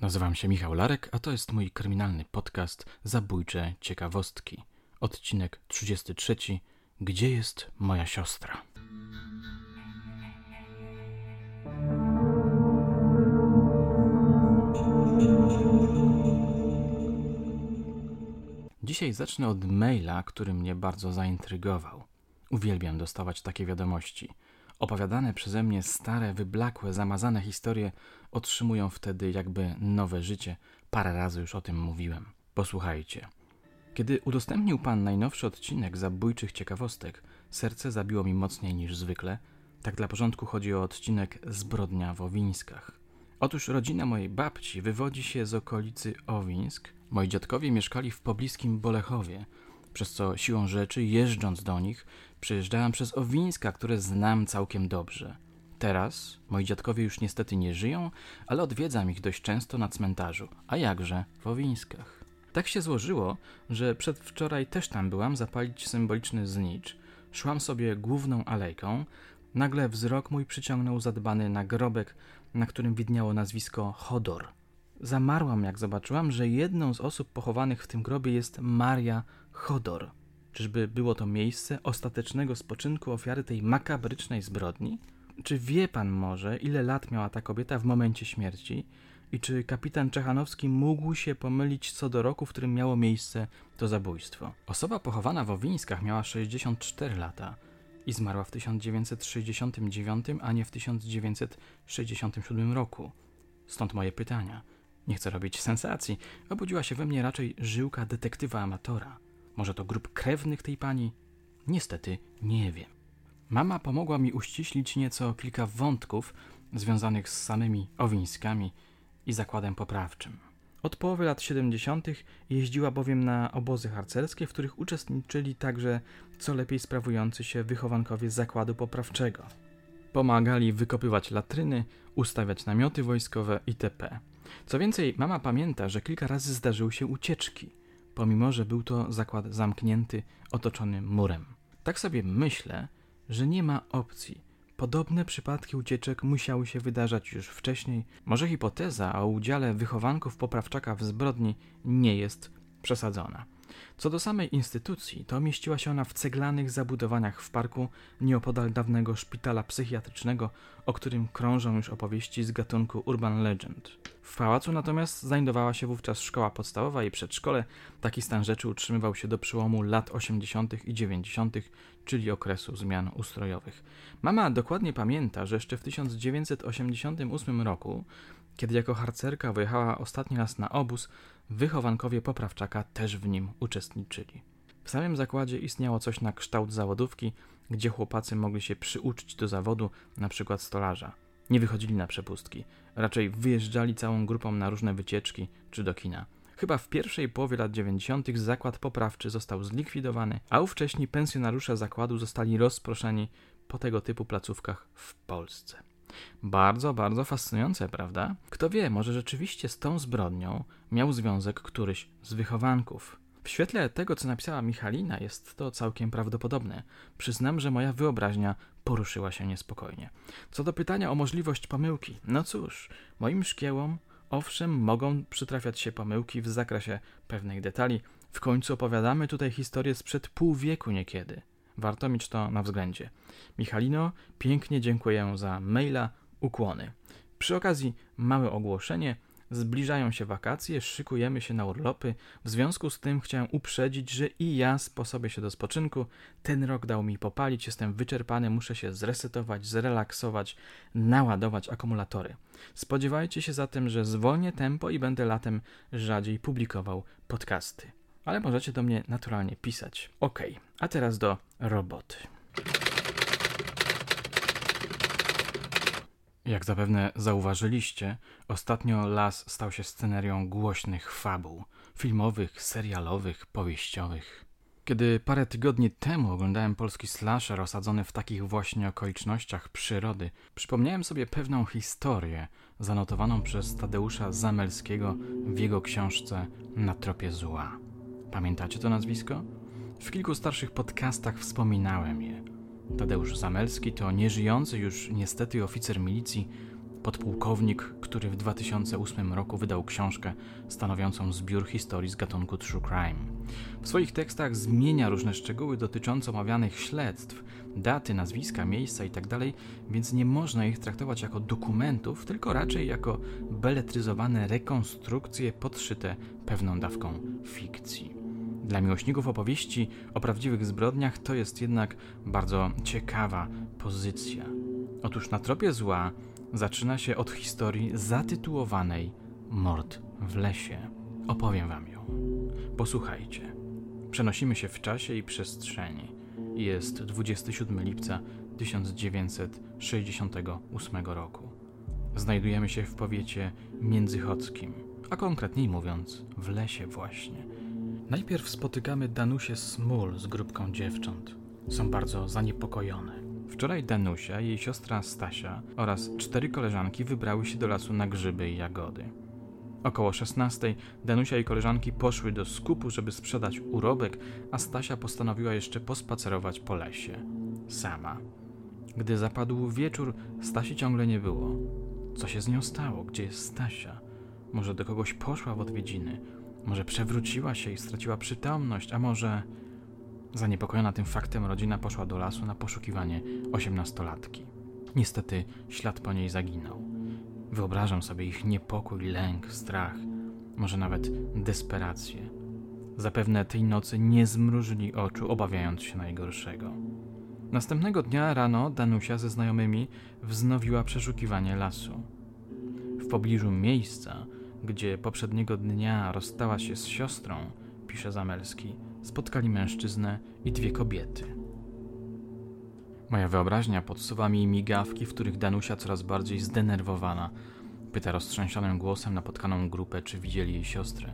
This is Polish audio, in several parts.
Nazywam się Michał Larek, a to jest mój kryminalny podcast Zabójcze Ciekawostki. Odcinek 33. Gdzie jest moja siostra? Dzisiaj zacznę od maila, który mnie bardzo zaintrygował. Uwielbiam dostawać takie wiadomości. Opowiadane przeze mnie stare, wyblakłe, zamazane historie otrzymują wtedy jakby nowe życie. Parę razy już o tym mówiłem. Posłuchajcie. Kiedy udostępnił pan najnowszy odcinek zabójczych ciekawostek, serce zabiło mi mocniej niż zwykle. Tak dla porządku chodzi o odcinek Zbrodnia w Owińskach. Otóż rodzina mojej babci wywodzi się z okolicy Owińsk. Moi dziadkowie mieszkali w pobliskim Bolechowie, przez co siłą rzeczy, jeżdżąc do nich, przejeżdżałem przez Owińska, które znam całkiem dobrze. Teraz moi dziadkowie już niestety nie żyją, ale odwiedzam ich dość często na cmentarzu, a jakże w Owińskach. Tak się złożyło, że przedwczoraj też tam byłam zapalić symboliczny znicz. Szłam sobie główną alejką, nagle wzrok mój przyciągnął zadbany nagrobek, na którym widniało nazwisko Chodor. Zamarłam, jak zobaczyłam, że jedną z osób pochowanych w tym grobie jest Maria Chodor. Czyżby było to miejsce ostatecznego spoczynku ofiary tej makabrycznej zbrodni? Czy wie pan może, ile lat miała ta kobieta w momencie śmierci? I czy kapitan Czechanowski mógł się pomylić co do roku, w którym miało miejsce to zabójstwo? Osoba pochowana w Owińskach miała 64 lata i zmarła w 1969, a nie w 1967 roku. Stąd moje pytania. Nie chcę robić sensacji. Obudziła się we mnie raczej żyłka detektywa amatora. Może to grup krewnych tej pani? Niestety nie wiem. Mama pomogła mi uściślić nieco kilka wątków związanych z samymi Owińskami i zakładem poprawczym. Od połowy lat 70. jeździła bowiem na obozy harcerskie, w których uczestniczyli także co lepiej sprawujący się wychowankowie zakładu poprawczego. Pomagali wykopywać latryny, ustawiać namioty wojskowe itp. Co więcej, mama pamięta, że kilka razy zdarzyły się ucieczki, pomimo że był to zakład zamknięty, otoczony murem. Tak sobie myślę, że nie ma opcji. Podobne przypadki ucieczek musiały się wydarzać już wcześniej. Może hipoteza o udziale wychowanków poprawczaka w zbrodni nie jest przesadzona. Co do samej instytucji, to mieściła się ona w ceglanych zabudowaniach w parku nieopodal dawnego szpitala psychiatrycznego, o którym krążą już opowieści z gatunku urban legend. W pałacu natomiast znajdowała się wówczas szkoła podstawowa i przedszkole. Taki stan rzeczy utrzymywał się do przełomu lat 80. i 90., czyli okresu zmian ustrojowych. Mama dokładnie pamięta, że jeszcze w 1988 roku, kiedy jako harcerka wyjechała ostatni raz na obóz, wychowankowie poprawczaka też w nim uczestniczyli. W samym zakładzie istniało coś na kształt zawodówki, gdzie chłopacy mogli się przyuczyć do zawodu, na przykład stolarza. Nie wychodzili na przepustki, raczej wyjeżdżali całą grupą na różne wycieczki czy do kina. Chyba w pierwszej połowie lat 90. zakład poprawczy został zlikwidowany, a ówcześni pensjonariusze zakładu zostali rozproszeni po tego typu placówkach w Polsce. Bardzo, bardzo fascynujące, prawda? Kto wie, może rzeczywiście z tą zbrodnią miał związek któryś z wychowanków. W świetle tego, co napisała Michalina, jest to całkiem prawdopodobne. Przyznam, że moja wyobraźnia poruszyła się niespokojnie. Co do pytania o możliwość pomyłki, no cóż, moim szkiełom owszem mogą przytrafiać się pomyłki w zakresie pewnych detali. W końcu opowiadamy tutaj historię sprzed pół wieku niekiedy. Warto mieć to na względzie. Michalino, pięknie dziękuję za maila, ukłony. Przy okazji małe ogłoszenie. Zbliżają się wakacje, szykujemy się na urlopy. W związku z tym chciałem uprzedzić, że i ja sposobię się do spoczynku. Ten rok dał mi popalić, jestem wyczerpany, muszę się zresetować, zrelaksować, naładować akumulatory. Spodziewajcie się zatem, że zwolnię tempo i będę latem rzadziej publikował podcasty ale możecie do mnie naturalnie pisać. Ok, a teraz do roboty. Jak zapewne zauważyliście, ostatnio las stał się scenerią głośnych fabuł filmowych, serialowych, powieściowych. Kiedy parę tygodni temu oglądałem polski slasher osadzony w takich właśnie okolicznościach przyrody, przypomniałem sobie pewną historię zanotowaną przez Tadeusza Zamelskiego w jego książce Na tropie zła. Pamiętacie to nazwisko? W kilku starszych podcastach wspominałem je. Tadeusz Zamelski to nieżyjący już niestety oficer milicji podpułkownik, który w 2008 roku wydał książkę stanowiącą zbiór historii z gatunku true crime. W swoich tekstach zmienia różne szczegóły dotyczące omawianych śledztw, daty, nazwiska, miejsca itd., tak więc nie można ich traktować jako dokumentów, tylko raczej jako beletryzowane rekonstrukcje podszyte pewną dawką fikcji. Dla miłośników opowieści o prawdziwych zbrodniach to jest jednak bardzo ciekawa pozycja. Otóż na tropie zła zaczyna się od historii zatytułowanej Mord w lesie. Opowiem wam ją. Posłuchajcie. Przenosimy się w czasie i przestrzeni. Jest 27 lipca 1968 roku. Znajdujemy się w powiecie międzychodzkim, a konkretniej mówiąc w lesie właśnie. Najpierw spotykamy Danusię Smul z grupką dziewcząt. Są bardzo zaniepokojone. Wczoraj Danusia, jej siostra Stasia oraz cztery koleżanki wybrały się do lasu na grzyby i jagody. Około 16 Danusia i koleżanki poszły do skupu, żeby sprzedać urobek, a Stasia postanowiła jeszcze pospacerować po lesie. Sama. Gdy zapadł wieczór, Stasi ciągle nie było. Co się z nią stało? Gdzie jest Stasia? Może do kogoś poszła w odwiedziny? Może przewróciła się i straciła przytomność? A może... Zaniepokojona tym faktem, rodzina poszła do lasu na poszukiwanie osiemnastolatki. Niestety ślad po niej zaginął. Wyobrażam sobie ich niepokój, lęk, strach, może nawet desperację. Zapewne tej nocy nie zmrużyli oczu, obawiając się najgorszego. Następnego dnia rano Danusia ze znajomymi wznowiła przeszukiwanie lasu. W pobliżu miejsca, gdzie poprzedniego dnia rozstała się z siostrą, pisze Zamelski, spotkali mężczyznę i dwie kobiety. Moja wyobraźnia podsuwa mi migawki, w których Danusia coraz bardziej zdenerwowana pyta roztrzęsionym głosem napotkaną grupę, czy widzieli jej siostrę.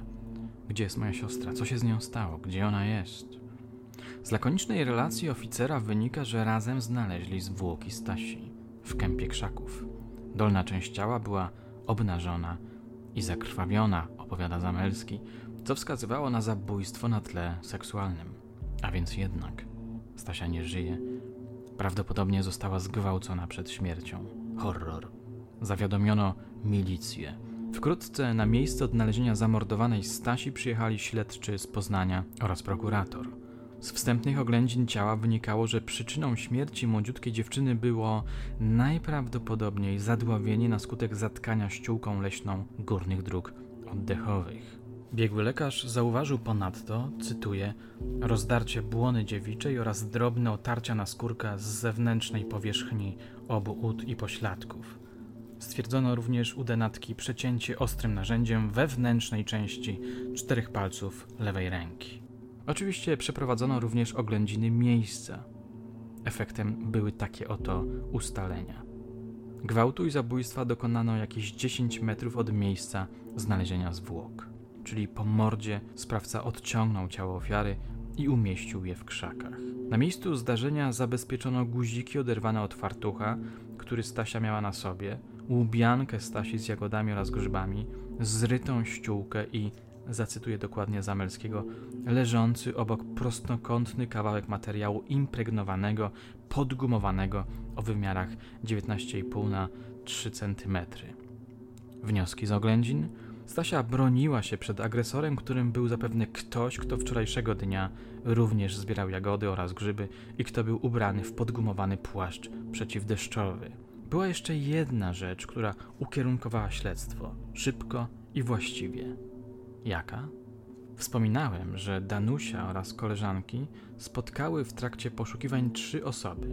Gdzie jest moja siostra? Co się z nią stało? Gdzie ona jest? Z lakonicznej relacji oficera wynika, że razem znaleźli zwłoki Stasi w kępie krzaków. Dolna część ciała była obnażona i zakrwawiona, opowiada Zamelski, co wskazywało na zabójstwo na tle seksualnym. A więc jednak Stasia nie żyje, Prawdopodobnie została zgwałcona przed śmiercią. Horror. Zawiadomiono milicję. Wkrótce na miejsce odnalezienia zamordowanej Stasi przyjechali śledczy z Poznania oraz prokurator. Z wstępnych oględzin ciała wynikało, że przyczyną śmierci młodziutkiej dziewczyny było najprawdopodobniej zadławienie na skutek zatkania ściółką leśną górnych dróg oddechowych. Biegły lekarz zauważył ponadto, cytuję, rozdarcie błony dziewiczej oraz drobne otarcia na skórka z zewnętrznej powierzchni obu ud i pośladków. Stwierdzono również u denatki przecięcie ostrym narzędziem wewnętrznej części czterech palców lewej ręki. Oczywiście przeprowadzono również oględziny miejsca. Efektem były takie oto ustalenia. Gwałtu i zabójstwa dokonano jakieś 10 metrów od miejsca znalezienia zwłok czyli po mordzie, sprawca odciągnął ciało ofiary i umieścił je w krzakach. Na miejscu zdarzenia zabezpieczono guziki oderwane od fartucha, który Stasia miała na sobie, łubiankę Stasi z jagodami oraz grzybami, zrytą ściółkę i, zacytuję dokładnie Zamelskiego, leżący obok prostokątny kawałek materiału impregnowanego, podgumowanego o wymiarach 19,5 na 3 cm. Wnioski z oględzin – Stasia broniła się przed agresorem, którym był zapewne ktoś, kto wczorajszego dnia również zbierał jagody oraz grzyby i kto był ubrany w podgumowany płaszcz przeciwdeszczowy. Była jeszcze jedna rzecz, która ukierunkowała śledztwo szybko i właściwie. Jaka? Wspominałem, że Danusia oraz koleżanki spotkały w trakcie poszukiwań trzy osoby: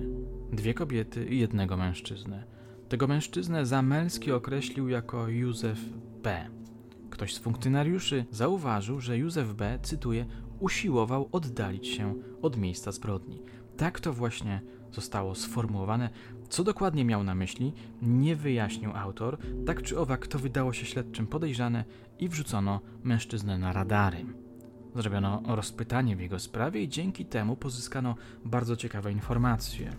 dwie kobiety i jednego mężczyznę. Tego mężczyznę Zamelski określił jako Józef B. Ktoś z funkcjonariuszy zauważył, że Józef B., cytuję, usiłował oddalić się od miejsca zbrodni. Tak to właśnie zostało sformułowane. Co dokładnie miał na myśli, nie wyjaśnił autor, tak czy owak to wydało się śledczym podejrzane i wrzucono mężczyznę na radary. Zrobiono rozpytanie w jego sprawie i dzięki temu pozyskano bardzo ciekawe informacje.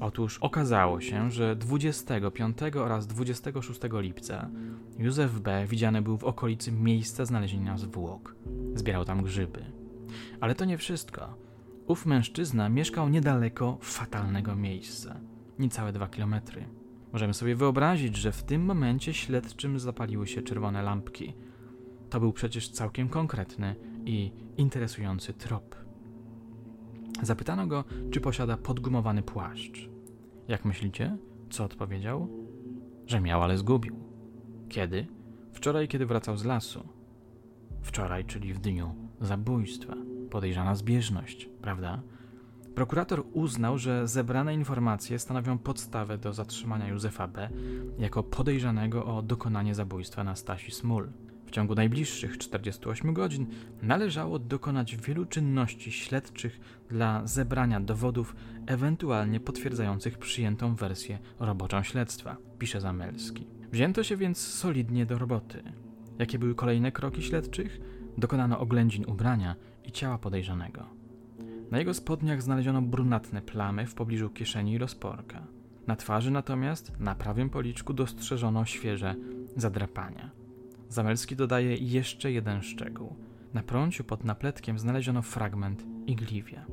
Otóż okazało się, że 25 oraz 26 lipca Józef B. widziany był w okolicy miejsca znalezienia zwłok. Zbierał tam grzyby. Ale to nie wszystko. Ów mężczyzna mieszkał niedaleko fatalnego miejsca, niecałe dwa kilometry. Możemy sobie wyobrazić, że w tym momencie śledczym zapaliły się czerwone lampki. To był przecież całkiem konkretny i interesujący trop. Zapytano go, czy posiada podgumowany płaszcz. Jak myślicie, co odpowiedział? Że miał, ale zgubił. Kiedy? Wczoraj, kiedy wracał z lasu. Wczoraj, czyli w dniu zabójstwa. Podejrzana zbieżność, prawda? Prokurator uznał, że zebrane informacje stanowią podstawę do zatrzymania Józefa B. jako podejrzanego o dokonanie zabójstwa na Stasi Smul. W ciągu najbliższych 48 godzin należało dokonać wielu czynności śledczych dla zebrania dowodów, ewentualnie potwierdzających przyjętą wersję roboczą śledztwa, pisze Zamelski. Wzięto się więc solidnie do roboty. Jakie były kolejne kroki śledczych? Dokonano oględzin ubrania i ciała podejrzanego. Na jego spodniach znaleziono brunatne plamy w pobliżu kieszeni i rozporka. Na twarzy natomiast, na prawym policzku, dostrzeżono świeże zadrapania. Zamelski dodaje jeszcze jeden szczegół. Na prąciu pod napletkiem znaleziono fragment igliwia.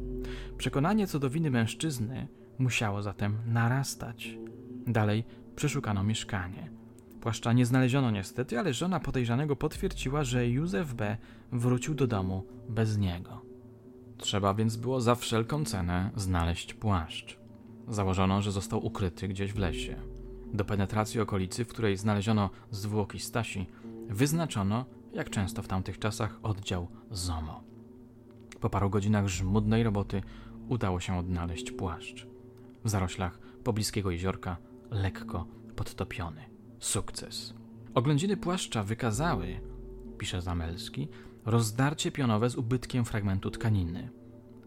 Przekonanie co do winy mężczyzny musiało zatem narastać. Dalej przeszukano mieszkanie. Płaszcza nie znaleziono niestety, ale żona podejrzanego potwierdziła, że Józef B. wrócił do domu bez niego. Trzeba więc było za wszelką cenę znaleźć płaszcz. Założono, że został ukryty gdzieś w lesie. Do penetracji okolicy, w której znaleziono zwłoki Stasi, wyznaczono, jak często w tamtych czasach, oddział ZOMO. Po paru godzinach żmudnej roboty udało się odnaleźć płaszcz. W zaroślach pobliskiego jeziorka, lekko podtopiony. Sukces. Oględziny płaszcza wykazały, pisze Zamelski, rozdarcie pionowe z ubytkiem fragmentu tkaniny.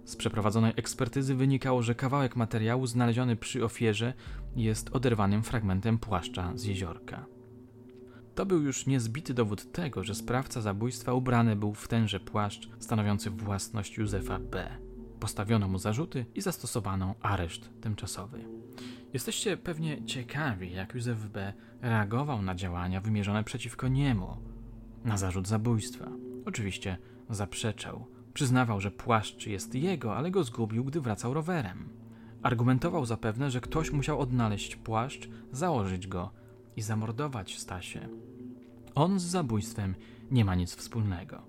Z przeprowadzonej ekspertyzy wynikało, że kawałek materiału znaleziony przy ofierze jest oderwanym fragmentem płaszcza z jeziorka. To był już niezbity dowód tego, że sprawca zabójstwa ubrany był w tenże płaszcz stanowiący własność Józefa B. Postawiono mu zarzuty i zastosowano areszt tymczasowy. Jesteście pewnie ciekawi, jak Józef B. reagował na działania wymierzone przeciwko niemu, na zarzut zabójstwa. Oczywiście zaprzeczał. Przyznawał, że płaszcz jest jego, ale go zgubił, gdy wracał rowerem. Argumentował zapewne, że ktoś musiał odnaleźć płaszcz, założyć go i zamordować Stasie. On z zabójstwem nie ma nic wspólnego.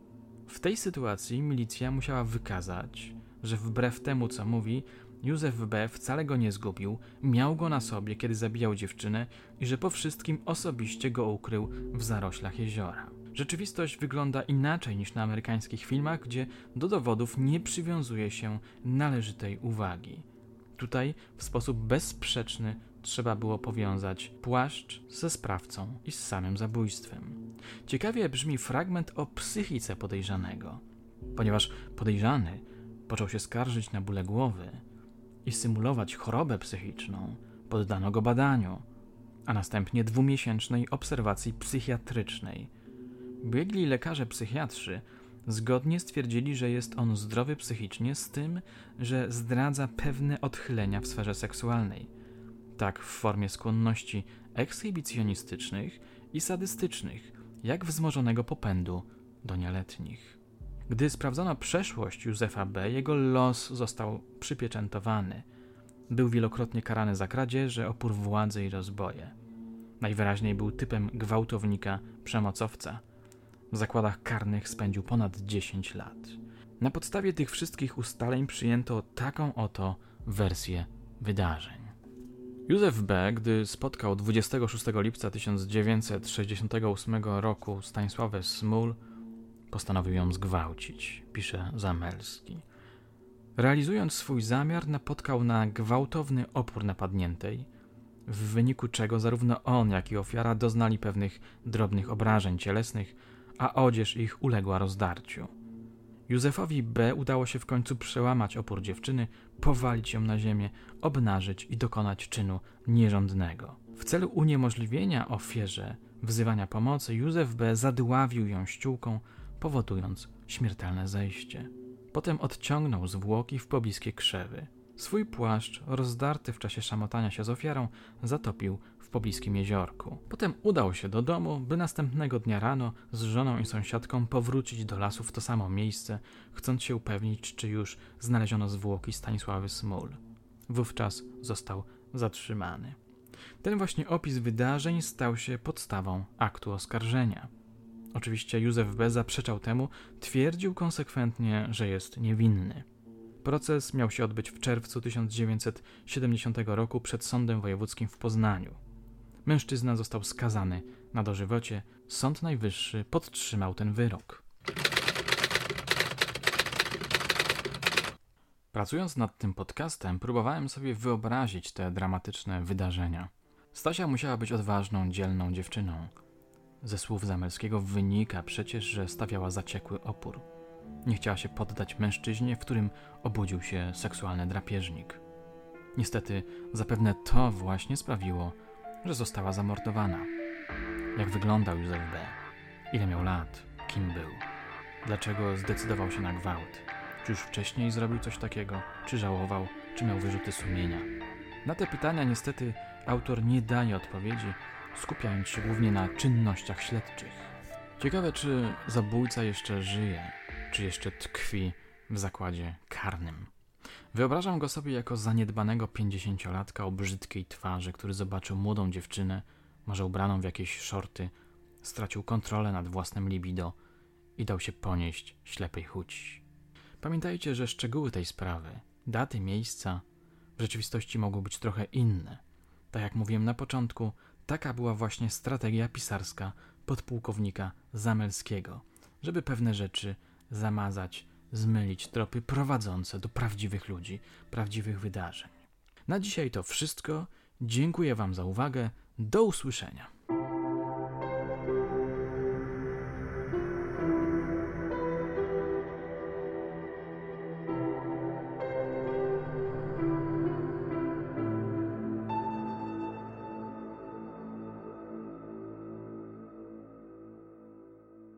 W tej sytuacji milicja musiała wykazać, że wbrew temu, co mówi, Józef B. wcale go nie zgubił, miał go na sobie, kiedy zabijał dziewczynę i że po wszystkim osobiście go ukrył w zaroślach jeziora. Rzeczywistość wygląda inaczej niż na amerykańskich filmach, gdzie do dowodów nie przywiązuje się należytej uwagi. Tutaj w sposób bezsprzeczny trzeba było powiązać płaszcz ze sprawcą i z samym zabójstwem. Ciekawie brzmi fragment o psychice podejrzanego, ponieważ podejrzany począł się skarżyć na bóle głowy i symulować chorobę psychiczną, poddano go badaniu, a następnie dwumiesięcznej obserwacji psychiatrycznej – Biegli lekarze psychiatrzy zgodnie stwierdzili, że jest on zdrowy psychicznie z tym, że zdradza pewne odchylenia w sferze seksualnej, tak w formie skłonności ekshibicjonistycznych i sadystycznych, jak wzmożonego popędu do nieletnich. Gdy sprawdzono przeszłość Józefa B., jego los został przypieczętowany. Był wielokrotnie karany za kradzieże, opór władzy i rozboje. Najwyraźniej był typem gwałtownika, przemocowca – w zakładach karnych spędził ponad 10 lat. Na podstawie tych wszystkich ustaleń przyjęto taką oto wersję wydarzeń. Józef B., gdy spotkał 26 lipca 1968 roku Stanisławę Smul, postanowił ją zgwałcić, pisze Zamelski. Realizując swój zamiar, napotkał na gwałtowny opór napadniętej, w wyniku czego zarówno on, jak i ofiara doznali pewnych drobnych obrażeń cielesnych, a odzież ich uległa rozdarciu. Józefowi B. udało się w końcu przełamać opór dziewczyny, powalić ją na ziemię, obnażyć i dokonać czynu nierządnego. W celu uniemożliwienia ofierze wzywania pomocy, Józef B. zadławił ją ściółką, powodując śmiertelne zejście. Potem odciągnął zwłoki w pobliskie krzewy. Swój płaszcz, rozdarty w czasie szamotania się z ofiarą, zatopił w pobliskim jeziorku. Potem udał się do domu, by następnego dnia rano z żoną i sąsiadką powrócić do lasu w to samo miejsce, chcąc się upewnić, czy już znaleziono zwłoki Stanisławy Smul. Wówczas został zatrzymany. Ten właśnie opis wydarzeń stał się podstawą aktu oskarżenia. Oczywiście Józef B. zaprzeczał temu, twierdził konsekwentnie, że jest niewinny. Proces miał się odbyć w czerwcu 1970 roku przed Sądem Wojewódzkim w Poznaniu. Mężczyzna został skazany na dożywocie, Sąd Najwyższy podtrzymał ten wyrok. Pracując nad tym podcastem, próbowałem sobie wyobrazić te dramatyczne wydarzenia. Stasia musiała być odważną, dzielną dziewczyną. Ze słów Zamelskiego wynika przecież, że stawiała zaciekły opór. Nie chciała się poddać mężczyźnie, w którym obudził się seksualny drapieżnik. Niestety, zapewne to właśnie sprawiło, że została zamordowana. Jak wyglądał Józef B? Ile miał lat? Kim był? Dlaczego zdecydował się na gwałt? Czy już wcześniej zrobił coś takiego? Czy żałował? Czy miał wyrzuty sumienia? Na te pytania niestety autor nie daje odpowiedzi, skupiając się głównie na czynnościach śledczych. Ciekawe, czy zabójca jeszcze żyje, czy jeszcze tkwi w zakładzie karnym. Wyobrażam go sobie jako zaniedbanego pięćdziesięciolatka o brzydkiej twarzy, który zobaczył młodą dziewczynę, może ubraną w jakieś szorty, stracił kontrolę nad własnym libido i dał się ponieść ślepej chuci. Pamiętajcie, że szczegóły tej sprawy, daty, miejsca w rzeczywistości mogą być trochę inne. Tak jak mówiłem na początku, taka była właśnie strategia pisarska podpułkownika Zamelskiego, żeby pewne rzeczy zamazać, zmylić tropy prowadzące do prawdziwych ludzi, prawdziwych wydarzeń. Na dzisiaj to wszystko. Dziękuję Wam za uwagę. Do usłyszenia.